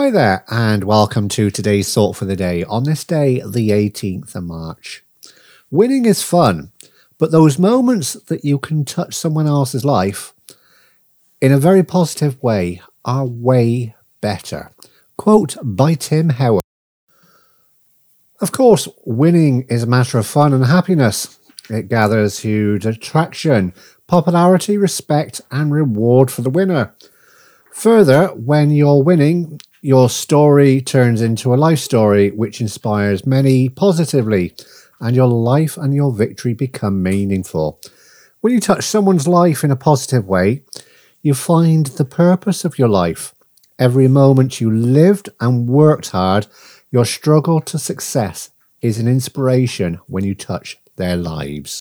Hi there, and welcome to today's Thought for the Day on this day, the 18th of March. Winning is fun, but those moments that you can touch someone else's life in a very positive way are way better. Quote by Tim Howard. Of course, winning is a matter of fun and happiness. It gathers huge attraction, popularity, respect, and reward for the winner. Further, when you're winning, your story turns into a life story which inspires many positively, and your life and your victory become meaningful. When you touch someone's life in a positive way, you find the purpose of your life. Every moment you lived and worked hard, your struggle to success is an inspiration when you touch their lives.